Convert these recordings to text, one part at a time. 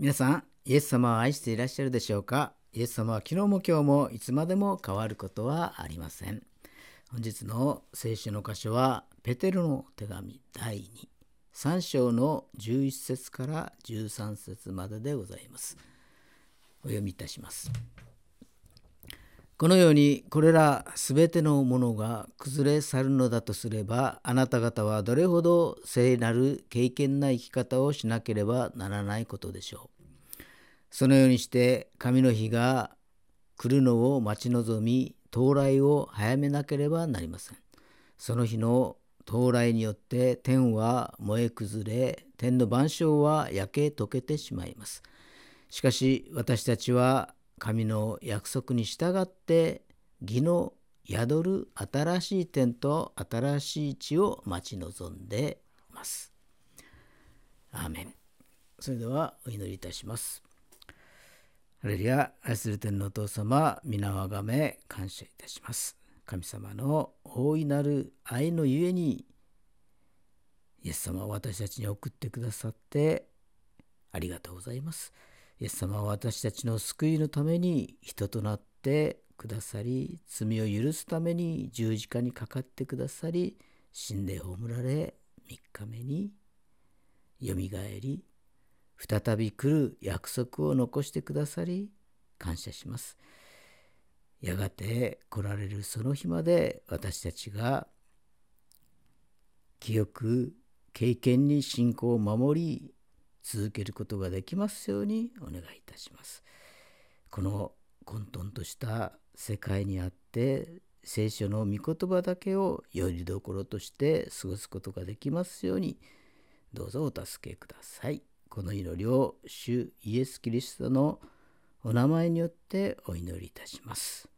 皆さん、イエス様を愛していらっしゃるでしょうか？イエス様は昨日も今日もいつまでも変わることはありません。本日の聖書の箇所は、ペテロの手紙第2、3章の11節から13節まででございます。お読みいたします。このようにこれらすべてのものが崩れ去るのだとすればあなた方はどれほど聖なる経験な生き方をしなければならないことでしょう。そのようにして神の日が来るのを待ち望み到来を早めなければなりません。その日の到来によって天は燃え崩れ天の万象は焼け溶けてしまいます。しかし私たちは神の約束に従って義の宿る新しい天と新しい地を待ち望んでいます。アーメン。それではお祈りいたします。ハレルヤ、愛する天のお父様、皆をあがめ感謝いたします。神様の大いなる愛のゆえに、イエス様を私たちに送ってくださってありがとうございます。イエス様は私たちの救いのために人となってくださり罪を許すために十字架にかかってくださり死んで葬られ3日目によみがえり再び来る約束を残してくださり感謝します。やがて来られるその日まで私たちが記憶経験に信仰を守り続けることができますようにお願いいたします。この混沌とした世界にあって聖書の御言葉だけをよりどころとして過ごすことができますようにどうぞお助けください。この祈りを主イエス・キリストのお名前によってお祈りいたします。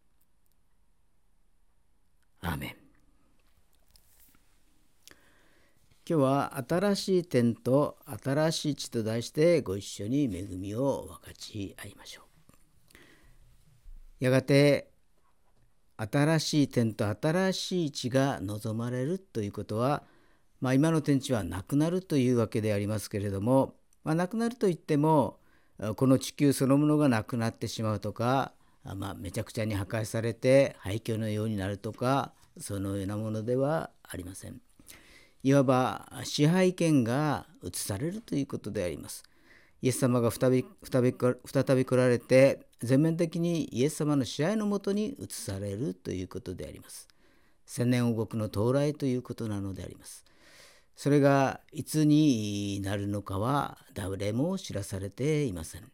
アメン今日は新しい点と新しい地と題してご一緒に恵みを分かち合いましょう。やがて新しい点と新しい地が望まれるということは、まあ、今の天地はなくなるというわけでありますけれども、まあ、なくなるといってもこの地球そのものがなくなってしまうとか、まあ、めちゃくちゃに破壊されて廃墟のようになるとかそのようなものではありません。いわば支配権が移されるということであります。イエス様が再び再び再び来られて全面的にイエス様の支配のもとに移されるということであります。千年王国の到来ということなのであります。それがいつになるのかは誰も知らされていません。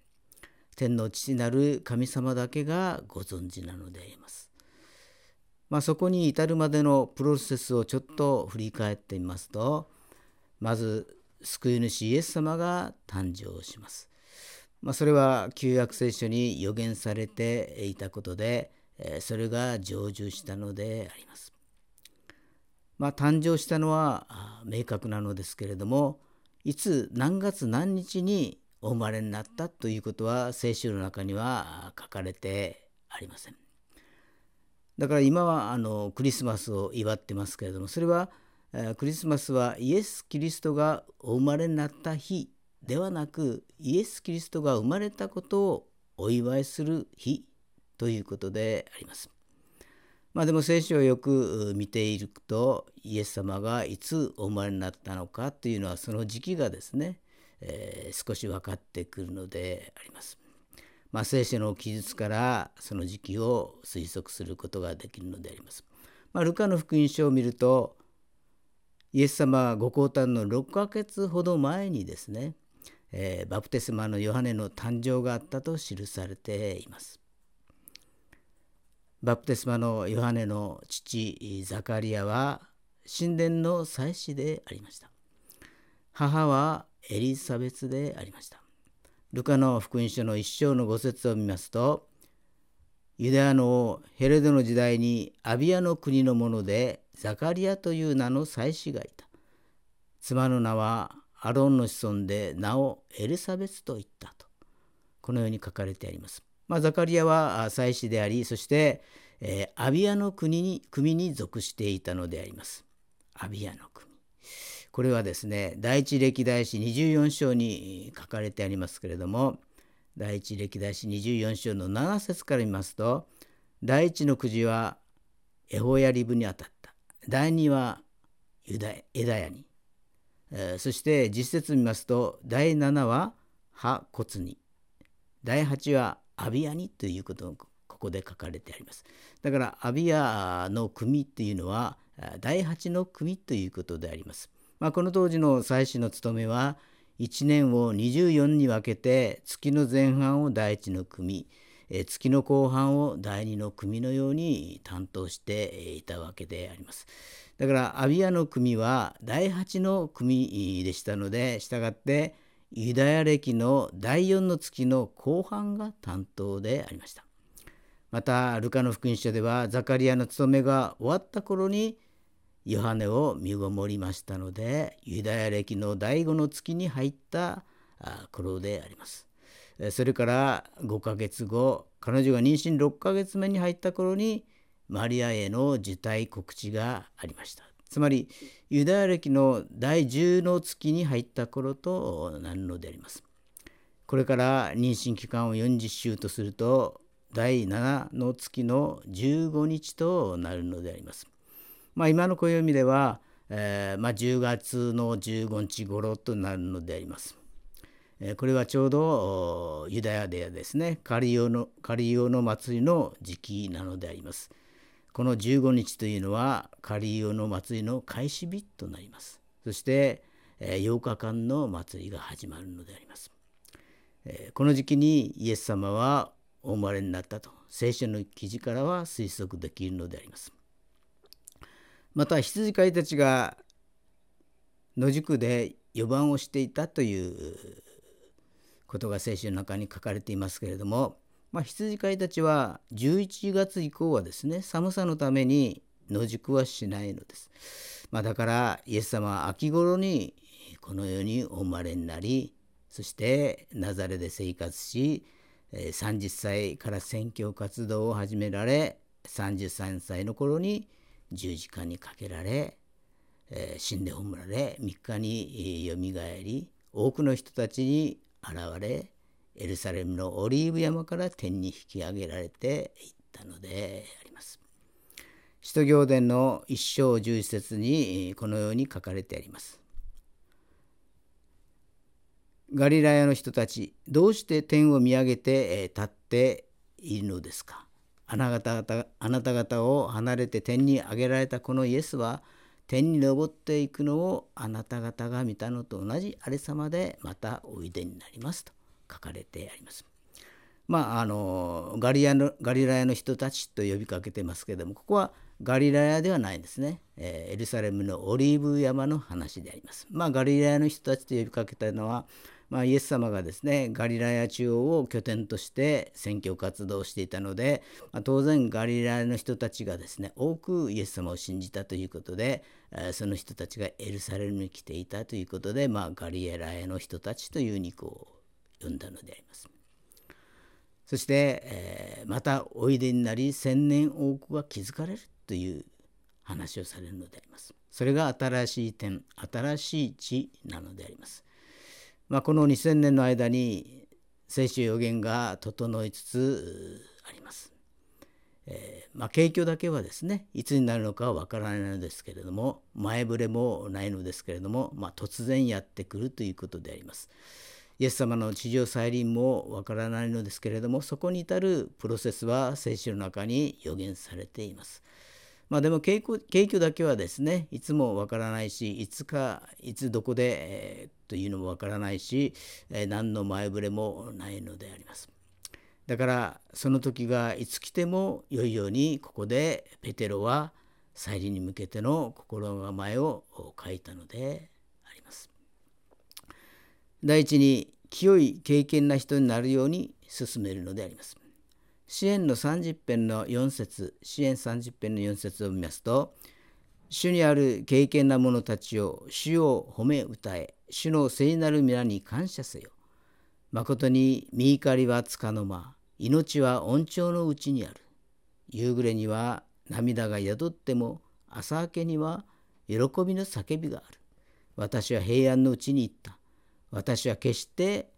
天の父なる神様だけがご存知なのであります。まあ、そこに至るまでのプロセスをちょっと振り返ってみますとまず救い主イエス様が誕生します。まあ、それは旧約聖書に予言されていたことでそれが成就したのであります。まあ、誕生したのは明確なのですけれどもいつ何月何日にお生まれになったということは聖書の中には書かれてありません。だから今はあのクリスマスを祝ってますけれどもそれはクリスマスはイエス・キリストがお生まれになった日ではなくイエス・キリストが生まれたことをお祝いする日ということであります。まあでも聖書をよく見ているとイエス様がいつお生まれになったのかというのはその時期がですね、えー、少し分かってくるのであります。まあ、聖書の記述からその時期を推測することができるのであります。まあ、ルカの福音書を見るとイエス様はご降誕の6ヶ月ほど前にですね、えー、バプテスマのヨハネの誕生があったと記されています。バプテスマのヨハネの父ザカリアは神殿の祭司でありました。母はエリザベスでありました。ルカの福音書の一章の五節を見ますとユダヤの王ヘレドの時代にアビアの国のものでザカリアという名の祭司がいた妻の名はアロンの子孫で名をエルサベスと言ったとこのように書かれてあります。まあ、ザカリアは祭司でありそして、えー、アビアの国に組に属していたのであります。アビアの国これはですね第一歴代史24章に書かれてありますけれども第一歴代史24章の7節から見ますと第一のくじはエホヤリブに当たった。第2はユダエダヤに、えー、そして実節見ますと第7はハ骨に第8はアビアにということがここで書かれてあります。だからアビアの組っていうのは第8の組ということであります。まあ、この当時の祭司の務めは1年を24に分けて月の前半を第1の組月の後半を第2の組のように担当していたわけであります。だからアビアの組は第8の組でしたのでしたがってユダヤ歴の第4の月の後半が担当でありました。またルカの福音書ではザカリアの務めが終わった頃にヨハネを身ごもりましたのでユダヤ歴の第5の月に入った頃であります。それから5ヶ月後彼女が妊娠6ヶ月目に入った頃にマリアへの受胎告知がありました。つまりユダヤ歴の第10の月に入った頃となるのであります。これから妊娠期間を40週とすると第7の月の15日となるのであります。まあ、今の暦では、えーまあ、10月の15日頃となるのであります。えー、これはちょうどユダヤでですねカリオのカリオの祭りの時期なのであります。この15日というのはカリオの祭りの開始日となります。そして、えー、8日間の祭りが始まるのであります。えー、この時期にイエス様はお生まれになったと聖書の記事からは推測できるのであります。また羊飼いたちが野宿で予番をしていたということが聖書の中に書かれていますけれども、まあ、羊飼いたちは11月以降はですね寒さのために野宿はしないのです。まあ、だからイエス様は秋頃にこの世にお生まれになりそしてナザレで生活し30歳から宣教活動を始められ33歳の頃に十字架にかけられ、えー、死んで葬られ3日によみがえり多くの人たちに現れエルサレムのオリーブ山から天に引き上げられていったのであります。使徒行伝の一章十節にこのように書かれてあります。ガリラヤの人たちどうして天を見上げて立っているのですか？あなた方あなた方を離れて天に上げられたこのイエスは天に昇っていくのをあなた方が見たのと同じあれ様でまたおいでになりますと書かれてあります。まあ、あのガリアのガリラヤの人たちと呼びかけてますけれどもここはガリラヤではないんですね、えー、エルサレムのオリーブ山の話であります。まあ、ガリラヤの人たちと呼びかけたのはまあ、イエス様がですねガリラヤ中央を拠点として選挙活動をしていたので、まあ、当然ガリラヤの人たちがですね多くイエス様を信じたということでその人たちがエルサレムに来ていたということで、まあ、ガリラヤの人たちという肉を呼んだのであります。そして、えー、またおいでになり千年多くが築かれるという話をされるのであります。それが新しい点新しい地なのであります。まあ、この2000年の間に聖書予言が整いつつあります。えー、まあ、景況だけはですねいつになるのかはわからないのですけれども前触れもないのですけれども、まあ、突然やってくるということであります。イエス様の地上再臨もわからないのですけれどもそこに至るプロセスは聖書の中に予言されています。まあ、でも景気だけはですねいつもわからないしいつかいつどこで、えー、というのもわからないし、えー、何の前触れもないのであります。だからその時がいつ来ても良いようにここでペテロは再臨に向けての心構えを書いたのであります。第一に清い経験な人になるように進めるのであります。支援の30編の4節支援30編の4節を見ますと主にある敬虔な者たちを主を褒め歌え主の聖なる皆に感謝せよ。誠に見怒りはつかの間命は恩寵のうちにある。夕暮れには涙が宿っても朝明けには喜びの叫びがある。私は平安のうちに行った。私は決して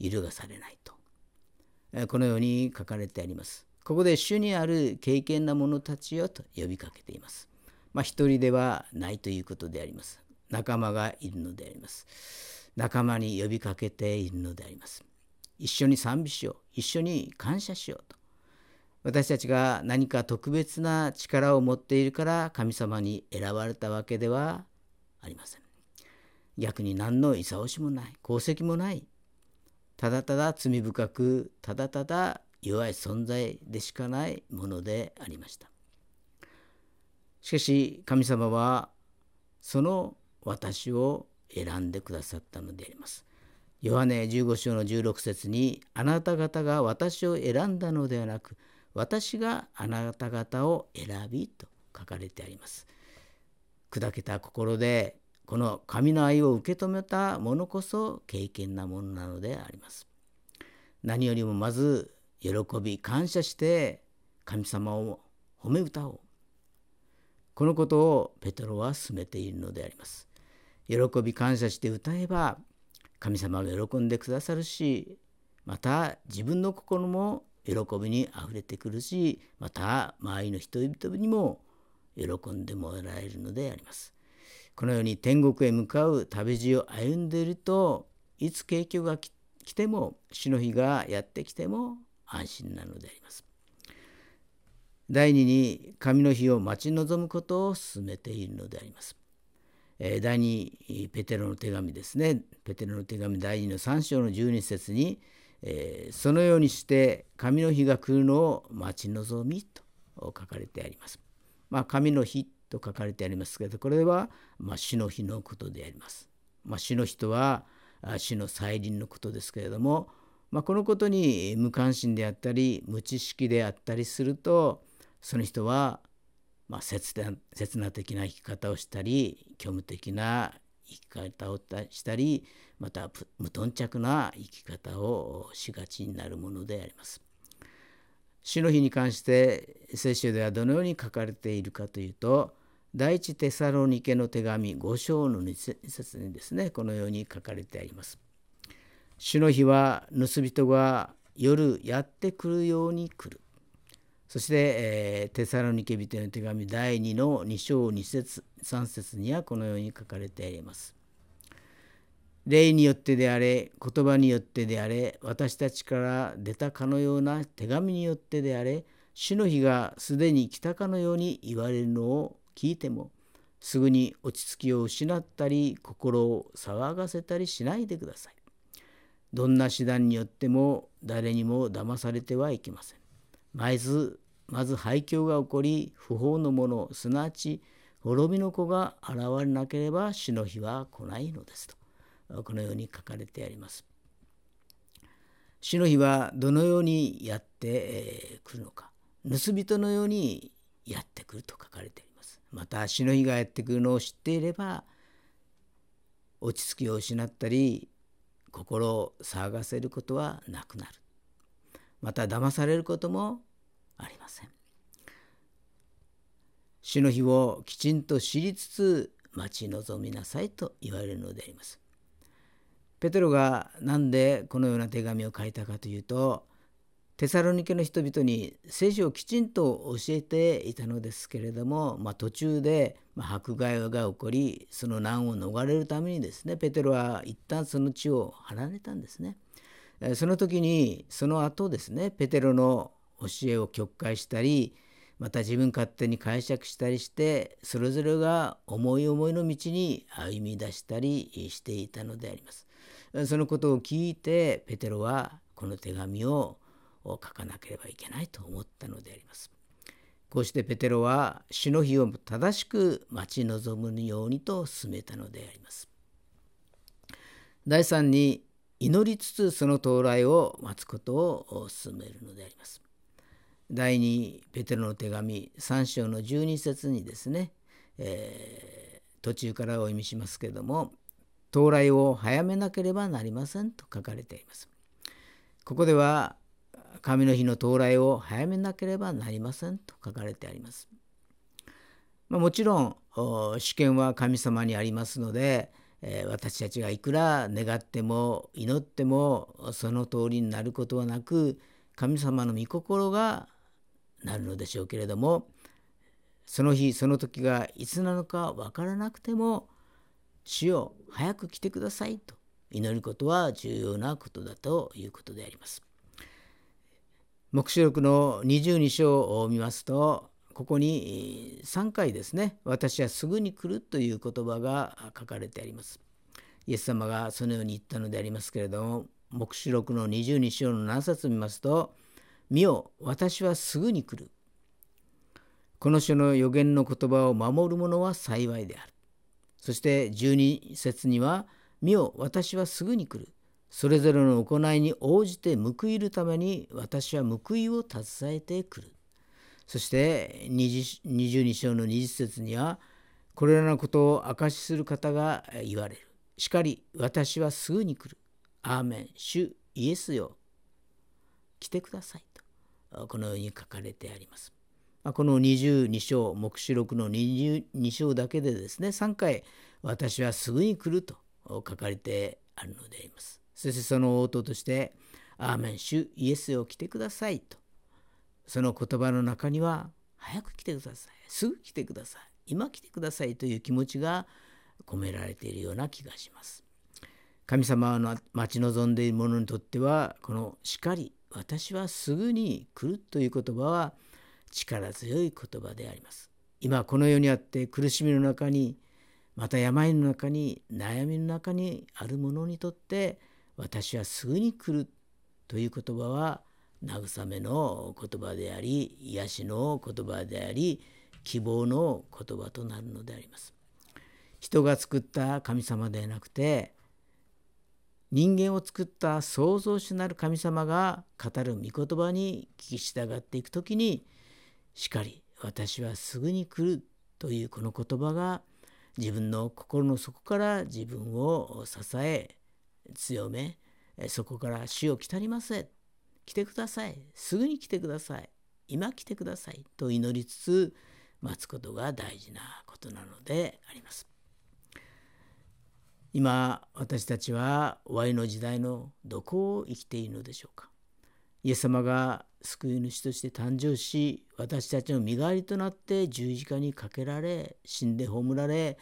揺るがされないと。このように書かれてあります。ここで主にある敬虔な者たちよと呼びかけています。まあ一人ではないということであります。仲間がいるのであります。仲間に呼びかけているのであります。一緒に賛美しよう。一緒に感謝しようと。私たちが何か特別な力を持っているから神様に選ばれたわけではありません。逆に何の勲しもない。功績もない。ただただ罪深くただただ弱い存在でしかないものでありました。しかし神様はその私を選んでくださったのであります。ヨハネ15章の16節にあなた方が私を選んだのではなく私があなた方を選びと書かれてあります。砕けた心でこの神の愛を受け止めた者こそ敬虔なものなのであります。何よりもまず喜び感謝して神様を褒め歌おう。このことをペトロは進めているのであります。喜び感謝して歌えば神様が喜んでくださるしまた自分の心も喜びにあふれてくるしまた周りの人々にも喜んでもらえるのであります。このように天国へ向かう旅路を歩んでいるといつ景況が来ても死の日がやってきても安心なのであります。第二に神の日を待ち望むことを進めているのであります。第2ペテロの手紙ですねペテロの手紙第2の3章の12節に、えー、そのようにして神の日が来るのを待ち望みと書かれてあります。まあ、神の日と書かれてありますけどこれは、まあ、死の日のことであります。まあ、死の日とは死の再臨のことですけれども、まあ、このことに無関心であったり無知識であったりするとその人はまあ、切な的な生き方をしたり虚無的な生き方をしたりまた無頓着な生き方をしがちになるものであります。死の日に関して聖書ではどのように書かれているかというと第一テサロニケの手紙5章の2節にですねこのように書かれてあります。主の日は盗人が夜やってくるように来る。そして、えー、テサロニケ人の手紙第2の2章2節3節にはこのように書かれています。霊によってであれ言葉によってであれ私たちから出たかのような手紙によってであれ主の日がすでに来たかのように言われるのを聞いてもすぐに落ち着きを失ったり心を騒がせたりしないでください。どんな手段によっても誰にも騙されてはいけません。まずまず廃墟が起こり不法の者すなわち滅びの子が現れなければ死の日は来ないのですとこのように書かれてあります。死の日はどのようにやってくるのか盗人のようにやってくると書かれています。また死の日がやってくるのを知っていれば落ち着きを失ったり心を騒がせることはなくなる。また騙されることもありません。死の日をきちんと知りつつ待ち望みなさいと言われるのであります。ペテロが何でこのような手紙を書いたかというとテサロニケの人々に聖書をきちんと教えていたのですけれども、まあ、途中で迫害が起こりその難を逃れるためにですねペテロは一旦その地を離れたんですね。その時にその後ですねペテロの教えを曲解したりまた自分勝手に解釈したりしてそれぞれが思い思いの道に歩み出したりしていたのであります。そのことを聞いてペテロはこの手紙を書かなければいけないと思ったのであります。こうしてペテロは死の日を正しく待ち望むようにと進めたのであります。第3に祈りつつその到来を待つことを進めるのであります。第2ペテロの手紙3章の12節にですね、えー、途中からお読みしますけれども到来を早めなければなりませんと書かれています。ここでは神の日の到来を早めなければなりませんと書かれてあります。まあ、もちろん主権は神様にありますので、えー、私たちがいくら願っても祈ってもその通りになることはなく神様の御心がなるのでしょうけれどもその日その時がいつなのか分からなくても主よ早く来てくださいと祈ることは重要なことだということであります。黙示録の22章を見ますとここに3回ですね「私はすぐに来る」という言葉が書かれてあります。イエス様がそのように言ったのでありますけれども黙示録の22章の何冊見ますと「見よ私はすぐに来る」この書の予言の言葉を守る者は幸いである。そして12節には「見よ私はすぐに来る」それぞれの行いに応じて報いるために私は報いを携えてくる。そして22章の20節にはこれらのことを証しする方が言われる。しかり私はすぐに来る。アーメン。主イエスよ。来てください。このように書かれてあります。この22章、黙示録の22章だけでですね、3回私はすぐに来ると書かれてあるのであります。そしてその応答として、アーメン、主イエスよ来てくださいとその言葉の中には早く来てくださいすぐ来てください今来てくださいという気持ちが込められているような気がします神様の待ち望んでいる者にとってはこの「叱り私はすぐに来る」という言葉は力強い言葉であります今この世にあって苦しみの中にまた病の中に悩みの中にある者にとって私はすぐに来るという言葉は慰めの言葉であり癒しの言葉であり希望の言葉となるのであります。人が作った神様ではなくて人間を作った創造主なる神様が語る御言葉に聞き従っていく時にしかり私はすぐに来るというこの言葉が自分の心の底から自分を支え強めそこから死を来たりませ来てください。すぐに来てください。今来てください。と祈りつつ待つことが大事なことなのであります。今私たちは終わりの時代のどこを生きているのでしょうか？イエス様が救い主として誕生し私たちの身代わりとなって十字架にかけられ死んで葬られ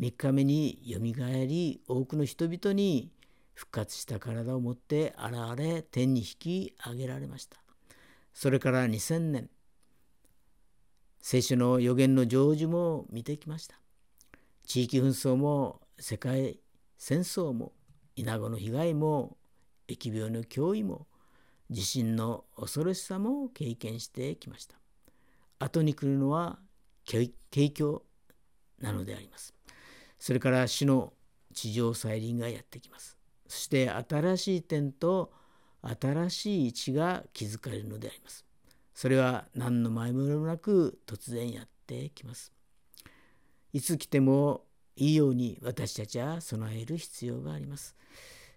3日目によみがえり多くの人々に復活した体を持って現れ天に引き上げられました。それから2000年聖書の予言の成就も見てきました。地域紛争も世界戦争も稲子の被害も疫病の脅威も地震の恐ろしさも経験してきました後に来るのは景況なのでありますそれから死の地上再臨がやってきますそして新しい点と新しい位置が築かれるのであります。それは何の前触れもなく突然やってきます。いつ来てもいいように私たちは備える必要があります。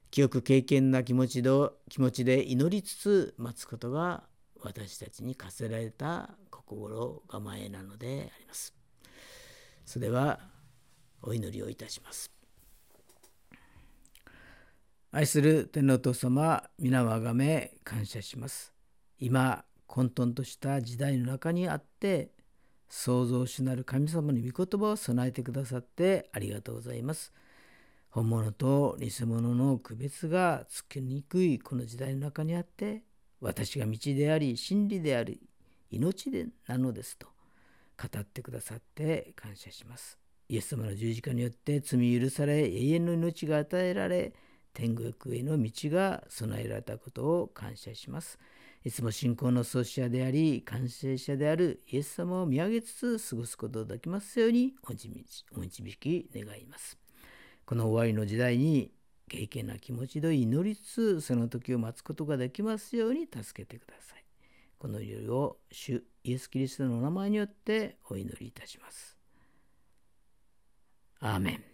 記憶経験な気持ちで気持ちで祈りつつ待つことが私たちに課せられた心構えなのであります。それではお祈りをいたします。愛する天皇父様皆をあがめ感謝します今混沌とした時代の中にあって創造主なる神様の御言葉を備えてくださってありがとうございます本物と偽物の区別がつきにくいこの時代の中にあって私が道であり真理であり命でなのですと語ってくださって感謝しますイエス様の十字架によって罪許され永遠の命が与えられ天国への道が備えられたことを感謝します。いつも信仰の創始者であり、完成者であるイエス様を見上げつつ過ごすことができますようにお導き願います。この終わりの時代に経験な気持ちで祈りつつその時を待つことができますように助けてください。この祈りを主イエス・キリストのお名前によってお祈りいたします。アーメン